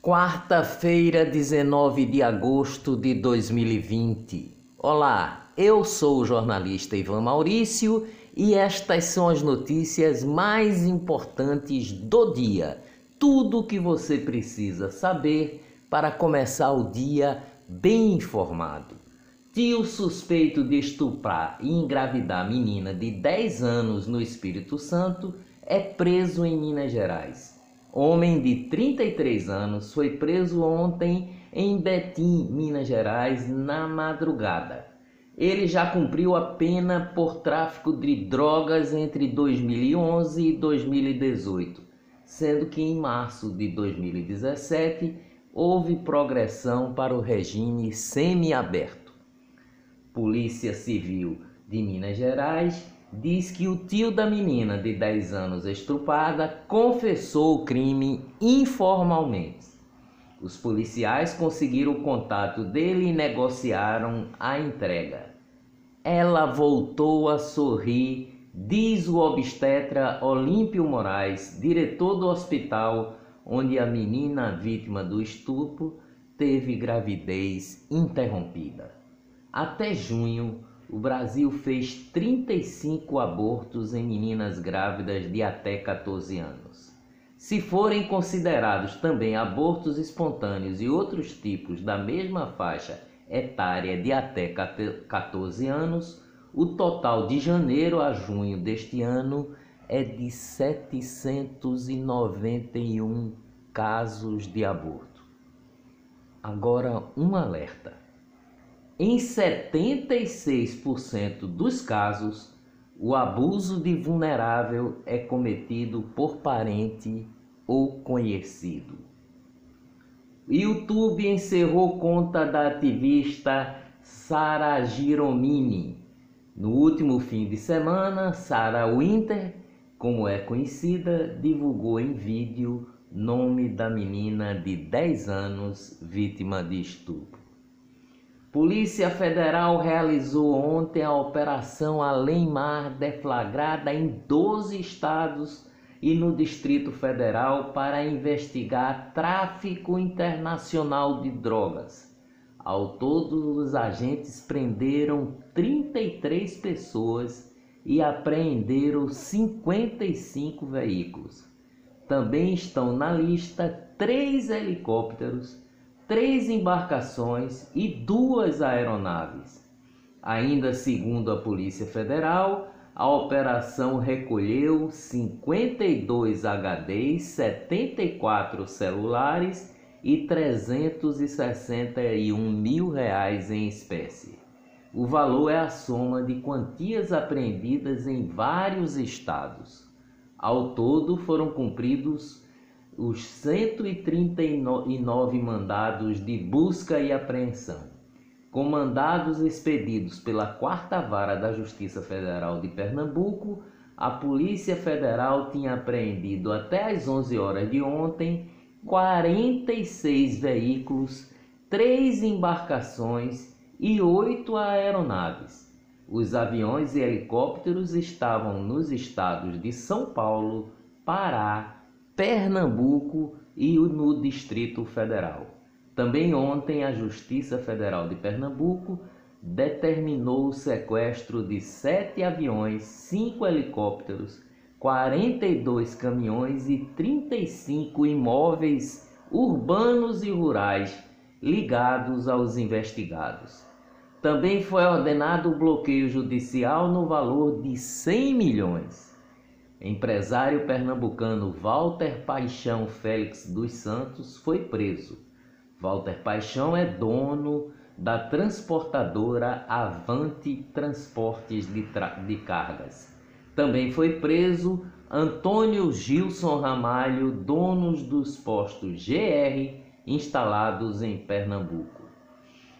Quarta-feira, 19 de agosto de 2020. Olá, eu sou o jornalista Ivan Maurício e estas são as notícias mais importantes do dia. Tudo o que você precisa saber para começar o dia bem informado. Tio suspeito de estuprar e engravidar menina de 10 anos no Espírito Santo é preso em Minas Gerais. Homem de 33 anos foi preso ontem em Betim, Minas Gerais, na madrugada. Ele já cumpriu a pena por tráfico de drogas entre 2011 e 2018, sendo que em março de 2017 houve progressão para o regime semiaberto. Polícia Civil de Minas Gerais diz que o tio da menina de 10 anos estrupada confessou o crime informalmente. Os policiais conseguiram o contato dele e negociaram a entrega. Ela voltou a sorrir, diz o obstetra Olímpio Moraes, diretor do hospital onde a menina vítima do estupro teve gravidez interrompida. Até junho, o Brasil fez 35 abortos em meninas grávidas de até 14 anos. Se forem considerados também abortos espontâneos e outros tipos da mesma faixa etária de até 14 anos, o total de janeiro a junho deste ano é de 791 casos de aborto. Agora, um alerta em 76% dos casos, o abuso de vulnerável é cometido por parente ou conhecido. YouTube encerrou conta da ativista Sara Giromini. No último fim de semana, Sara Winter, como é conhecida, divulgou em vídeo nome da menina de 10 anos vítima de estupro. Polícia Federal realizou ontem a Operação Além Mar deflagrada em 12 estados e no Distrito Federal para investigar tráfico internacional de drogas. Ao todo, os agentes prenderam 33 pessoas e apreenderam 55 veículos. Também estão na lista três helicópteros três embarcações e duas aeronaves. Ainda segundo a Polícia Federal, a operação recolheu 52 HDs, 74 celulares e 361 mil reais em espécie. O valor é a soma de quantias apreendidas em vários estados. Ao todo foram cumpridos os 139 mandados de busca e apreensão, com mandados expedidos pela Quarta Vara da Justiça Federal de Pernambuco, a Polícia Federal tinha apreendido até às 11 horas de ontem 46 veículos, 3 embarcações e 8 aeronaves. Os aviões e helicópteros estavam nos estados de São Paulo, Pará, Pernambuco e no Distrito Federal. Também ontem a Justiça Federal de Pernambuco determinou o sequestro de sete aviões, cinco helicópteros, 42 caminhões e 35 imóveis urbanos e rurais ligados aos investigados. Também foi ordenado o bloqueio judicial no valor de 100 milhões. Empresário pernambucano Walter Paixão Félix dos Santos foi preso. Walter Paixão é dono da transportadora Avante Transportes de, de Cargas. Também foi preso Antônio Gilson Ramalho, donos dos postos GR instalados em Pernambuco.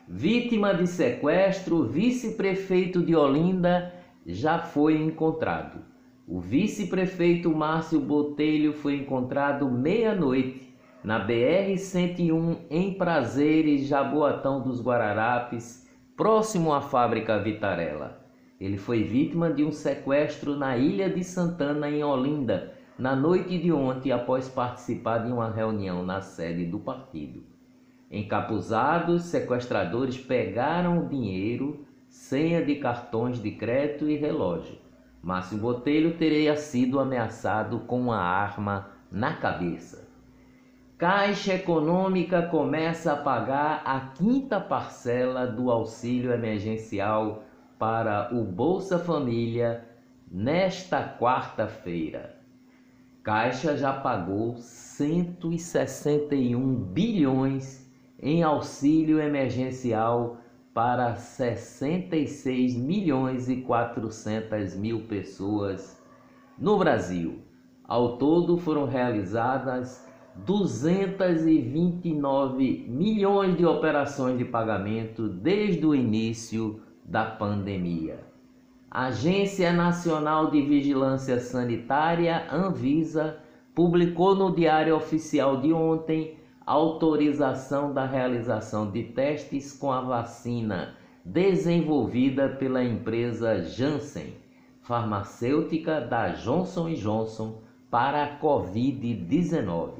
Vítima de sequestro, vice-prefeito de Olinda já foi encontrado. O vice-prefeito Márcio Botelho foi encontrado meia-noite na BR-101 em Prazeres, Jaboatão dos Guararapes, próximo à fábrica Vitarella. Ele foi vítima de um sequestro na Ilha de Santana, em Olinda, na noite de ontem após participar de uma reunião na sede do partido. Encapuzados, sequestradores pegaram o dinheiro, senha de cartões de crédito e relógio. Márcio Botelho teria sido ameaçado com uma arma na cabeça. Caixa Econômica começa a pagar a quinta parcela do auxílio emergencial para o Bolsa Família nesta quarta-feira. Caixa já pagou 161 bilhões em auxílio emergencial para 66 milhões e 400 mil pessoas no Brasil. Ao todo foram realizadas 229 milhões de operações de pagamento desde o início da pandemia. A Agência Nacional de Vigilância Sanitária, Anvisa, publicou no Diário Oficial de ontem autorização da realização de testes com a vacina desenvolvida pela empresa Janssen, farmacêutica da Johnson Johnson, para a Covid-19.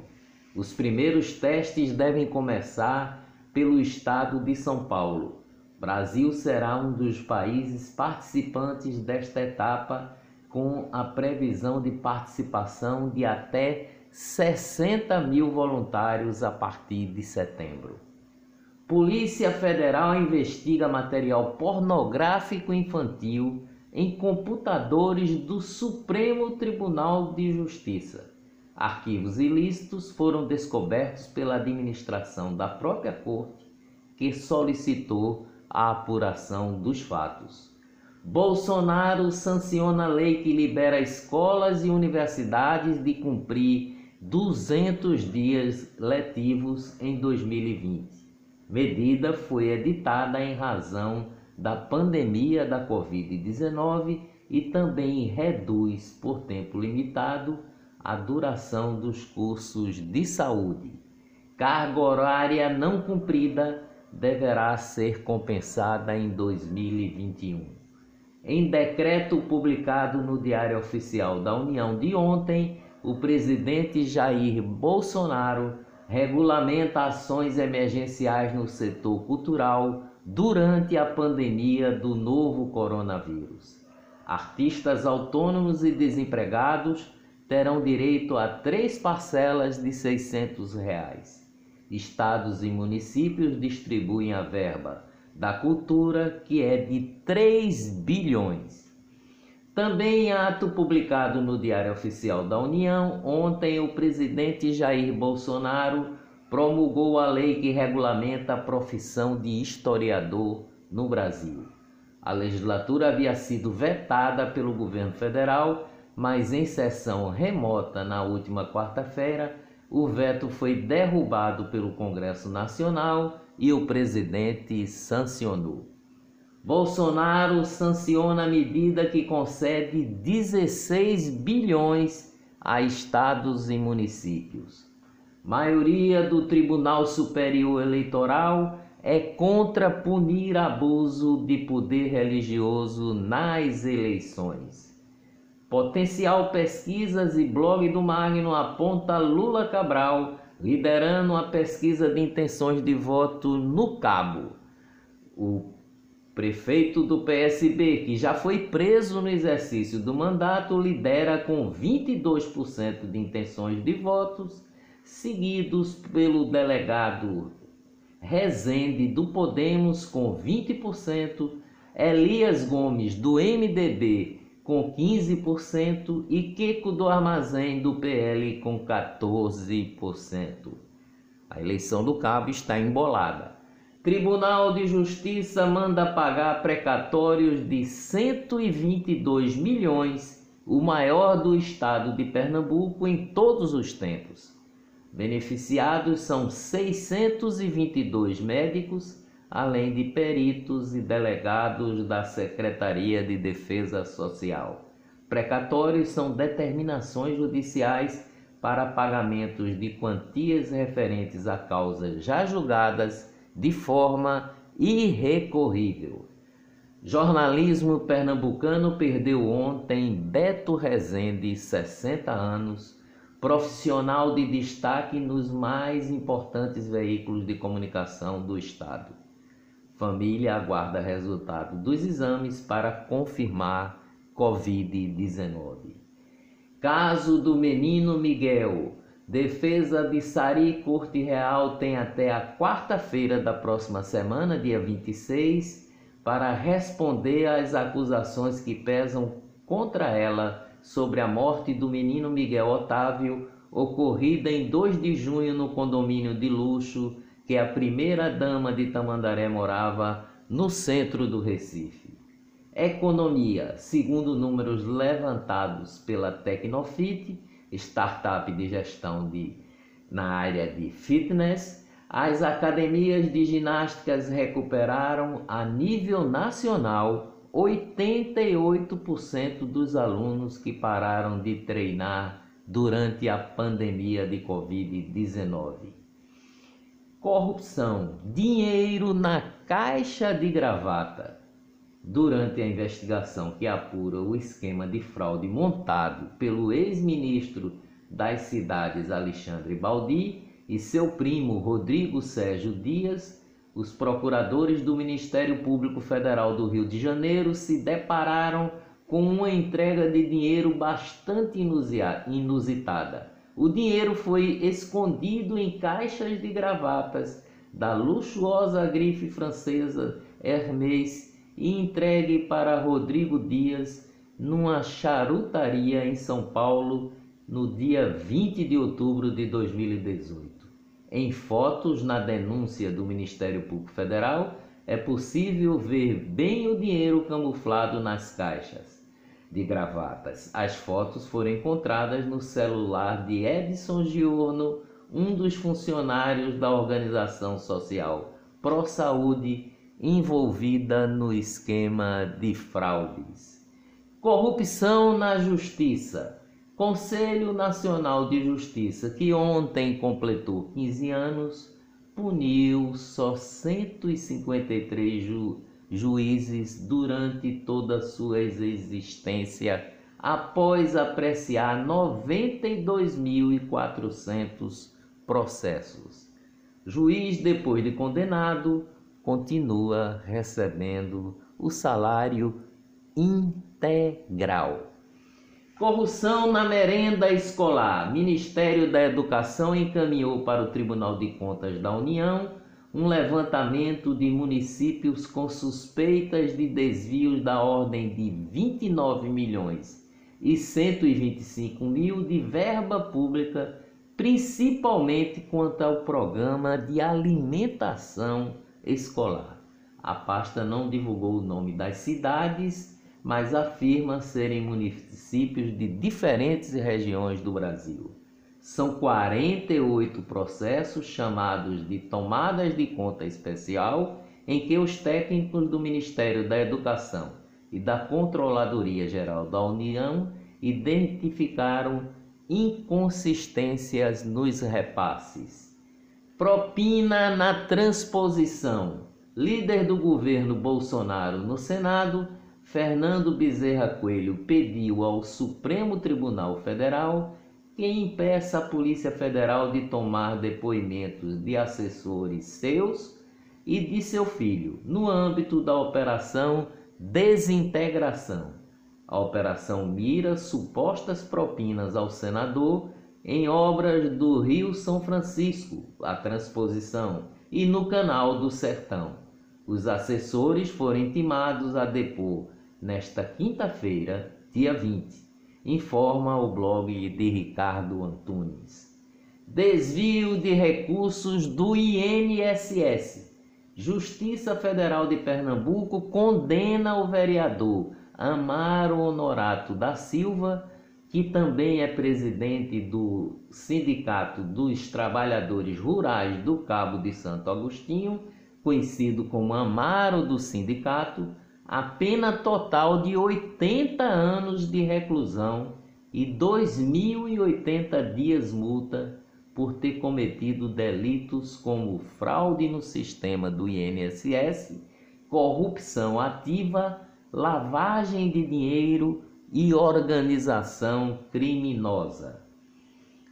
Os primeiros testes devem começar pelo estado de São Paulo. Brasil será um dos países participantes desta etapa, com a previsão de participação de até 60 mil voluntários a partir de setembro. Polícia Federal investiga material pornográfico infantil em computadores do Supremo Tribunal de Justiça. Arquivos ilícitos foram descobertos pela administração da própria corte, que solicitou a apuração dos fatos. Bolsonaro sanciona lei que libera escolas e universidades de cumprir 200 dias letivos em 2020. Medida foi editada em razão da pandemia da Covid-19 e também reduz por tempo limitado a duração dos cursos de saúde. Carga horária não cumprida deverá ser compensada em 2021. Em decreto publicado no Diário Oficial da União de ontem, o presidente Jair Bolsonaro regulamenta ações emergenciais no setor cultural durante a pandemia do novo coronavírus. Artistas autônomos e desempregados terão direito a três parcelas de 600 reais. Estados e municípios distribuem a verba da cultura, que é de 3 bilhões. Também em ato publicado no Diário Oficial da União, ontem o presidente Jair Bolsonaro promulgou a lei que regulamenta a profissão de historiador no Brasil. A legislatura havia sido vetada pelo governo federal, mas em sessão remota na última quarta-feira, o veto foi derrubado pelo Congresso Nacional e o presidente sancionou. Bolsonaro sanciona a medida que concede 16 bilhões a estados e municípios. Maioria do Tribunal Superior Eleitoral é contra punir abuso de poder religioso nas eleições. Potencial Pesquisas e blog do Magno aponta Lula Cabral liderando a pesquisa de intenções de voto no Cabo. O Prefeito do PSB, que já foi preso no exercício do mandato, lidera com 22% de intenções de votos, seguidos pelo delegado Rezende do Podemos com 20%, Elias Gomes do MDB com 15% e Queco do Armazém do PL com 14%. A eleição do Cabo está embolada. Tribunal de Justiça manda pagar precatórios de 122 milhões, o maior do estado de Pernambuco em todos os tempos. Beneficiados são 622 médicos, além de peritos e delegados da Secretaria de Defesa Social. Precatórios são determinações judiciais para pagamentos de quantias referentes a causas já julgadas de forma irrecorrível. Jornalismo pernambucano perdeu ontem Beto Rezende, 60 anos, profissional de destaque nos mais importantes veículos de comunicação do Estado. Família aguarda resultado dos exames para confirmar Covid-19. Caso do menino Miguel. Defesa de Sari Corte Real tem até a quarta-feira da próxima semana, dia 26, para responder às acusações que pesam contra ela sobre a morte do menino Miguel Otávio, ocorrida em 2 de junho no condomínio de luxo que a primeira-dama de Tamandaré morava no centro do Recife. Economia, segundo números levantados pela Tecnofit, startup de gestão de, na área de fitness, as academias de ginásticas recuperaram a nível nacional 88% dos alunos que pararam de treinar durante a pandemia de Covid-19. Corrupção, dinheiro na caixa de gravata. Durante a investigação que apura o esquema de fraude montado pelo ex-ministro das cidades Alexandre Baldi, e seu primo Rodrigo Sérgio Dias, os procuradores do Ministério Público Federal do Rio de Janeiro se depararam com uma entrega de dinheiro bastante inusitada. O dinheiro foi escondido em caixas de gravatas da luxuosa grife francesa Hermès e entregue para Rodrigo Dias numa charutaria em São Paulo no dia 20 de outubro de 2018. Em fotos na denúncia do Ministério Público Federal, é possível ver bem o dinheiro camuflado nas caixas de gravatas. As fotos foram encontradas no celular de Edson Giorno, um dos funcionários da organização social Pro Saúde envolvida no esquema de fraudes. Corrupção na justiça. Conselho Nacional de Justiça, que ontem completou 15 anos, puniu só 153 ju juízes durante toda sua existência, após apreciar 92.400 processos. Juiz, depois de condenado, continua recebendo o salário integral. Corrupção na merenda escolar. Ministério da Educação encaminhou para o Tribunal de Contas da União um levantamento de municípios com suspeitas de desvios da ordem de 29 milhões e 125 mil de verba pública, principalmente quanto ao programa de alimentação escolar. A pasta não divulgou o nome das cidades mas afirma serem municípios de diferentes regiões do Brasil. São 48 processos chamados de tomadas de conta especial, em que os técnicos do Ministério da Educação e da Controladoria Geral da União identificaram inconsistências nos repasses. Propina na transposição. Líder do governo Bolsonaro no Senado Fernando Bezerra Coelho pediu ao Supremo Tribunal Federal que impeça a Polícia Federal de tomar depoimentos de assessores seus e de seu filho no âmbito da Operação Desintegração. A operação mira supostas propinas ao senador em obras do Rio São Francisco, a transposição, e no Canal do Sertão. Os assessores foram intimados a depor nesta quinta-feira, dia 20, informa o blog de Ricardo Antunes. Desvio de recursos do INSS. Justiça Federal de Pernambuco condena o vereador Amaro Honorato da Silva, que também é presidente do Sindicato dos Trabalhadores Rurais do Cabo de Santo Agostinho, conhecido como Amaro do Sindicato, a pena total de 80 anos de reclusão e 2.080 dias multa por ter cometido delitos como fraude no sistema do INSS corrupção ativa, lavagem de dinheiro e organização criminosa.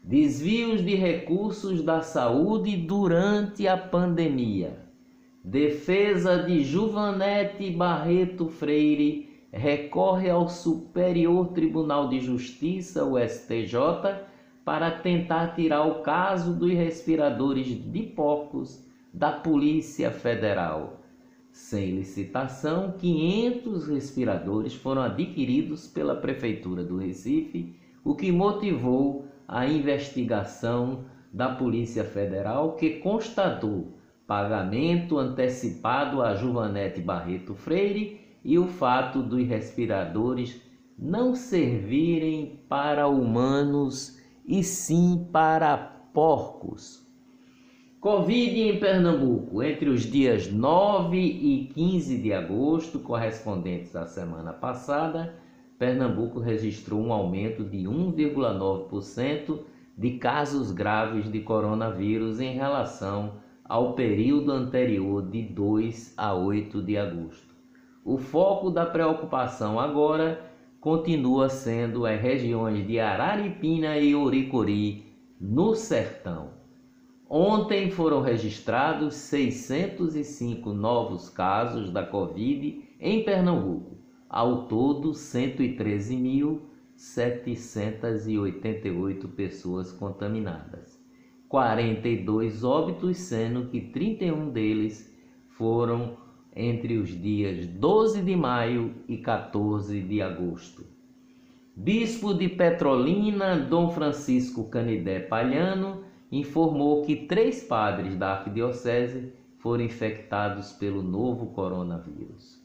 Desvios de recursos da saúde durante a pandemia. Defesa de Juvanete Barreto Freire recorre ao Superior Tribunal de Justiça, o STJ, para tentar tirar o caso dos respiradores de porcos da Polícia Federal. Sem licitação, 500 respiradores foram adquiridos pela Prefeitura do Recife, o que motivou a investigação da Polícia Federal, que constatou pagamento antecipado a Juvanete Barreto Freire e o fato dos respiradores não servirem para humanos e sim para porcos. Covid em Pernambuco, entre os dias 9 e 15 de agosto, correspondentes à semana passada, Pernambuco registrou um aumento de 1,9% de casos graves de coronavírus em relação ao período anterior de 2 a 8 de agosto. O foco da preocupação agora continua sendo as regiões de Araripina e Oricori, no sertão. Ontem foram registrados 605 novos casos da Covid em Pernambuco. Ao todo, 113.788 pessoas contaminadas. 42 óbitos, sendo que 31 deles foram entre os dias 12 de maio e 14 de agosto. Bispo de Petrolina, Dom Francisco Canidé Palhano, informou que três padres da arquidiocese foram infectados pelo novo coronavírus.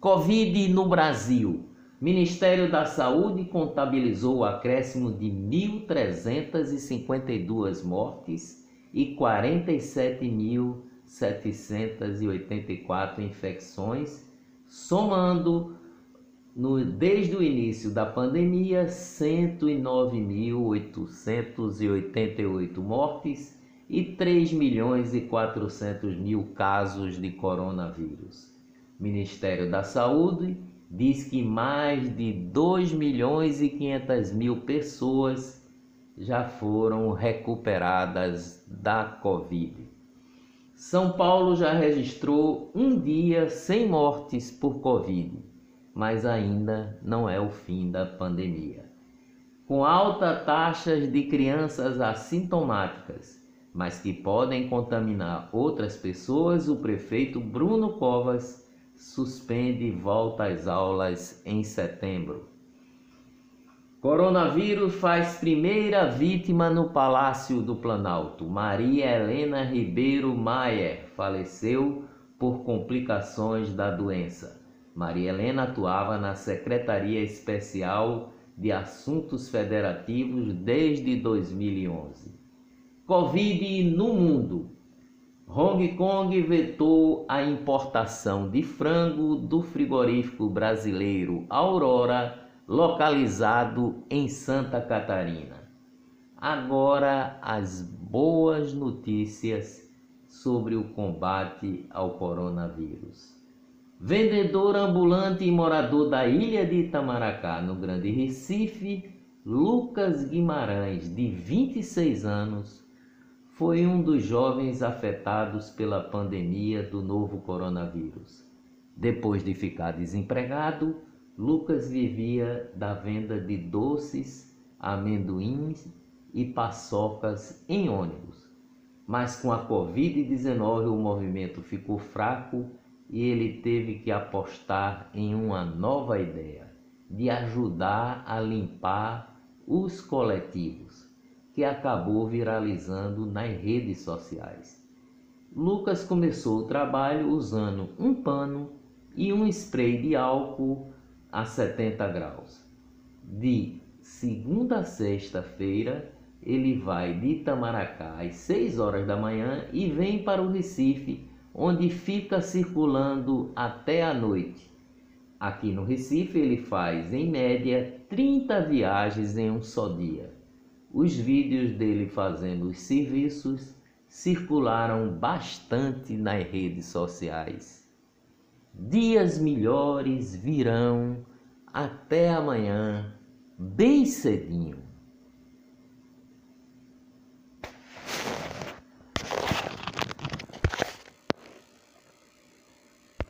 Covid no Brasil. Ministério da Saúde contabilizou o acréscimo de 1.352 mortes e 47.784 infecções, somando no, desde o início da pandemia, 109.888 mortes e 3 milhões e 400 mil casos de coronavírus. Ministério da Saúde diz que mais de 2 milhões e 500 mil pessoas já foram recuperadas da Covid. São Paulo já registrou um dia sem mortes por Covid mas ainda não é o fim da pandemia. Com alta taxas de crianças assintomáticas, mas que podem contaminar outras pessoas, o prefeito Bruno Covas suspende volta às aulas em setembro. Coronavírus faz primeira vítima no Palácio do Planalto. Maria Helena Ribeiro Maier faleceu por complicações da doença. Maria Helena atuava na Secretaria Especial de Assuntos Federativos desde 2011. Covid no mundo. Hong Kong vetou a importação de frango do frigorífico brasileiro Aurora, localizado em Santa Catarina. Agora as boas notícias sobre o combate ao coronavírus. Vendedor ambulante e morador da ilha de Itamaracá, no Grande Recife, Lucas Guimarães, de 26 anos, foi um dos jovens afetados pela pandemia do novo coronavírus. Depois de ficar desempregado, Lucas vivia da venda de doces, amendoins e paçocas em ônibus. Mas com a Covid-19 o movimento ficou fraco e ele teve que apostar em uma nova ideia de ajudar a limpar os coletivos, que acabou viralizando nas redes sociais. Lucas começou o trabalho usando um pano e um spray de álcool a 70 graus. De segunda a sexta-feira, ele vai de Itamaracá às 6 horas da manhã e vem para o Recife onde fica circulando até a noite. Aqui no Recife ele faz em média 30 viagens em um só dia. Os vídeos dele fazendo os serviços circularam bastante nas redes sociais. dias melhores virão. Até amanhã, bem cedinho.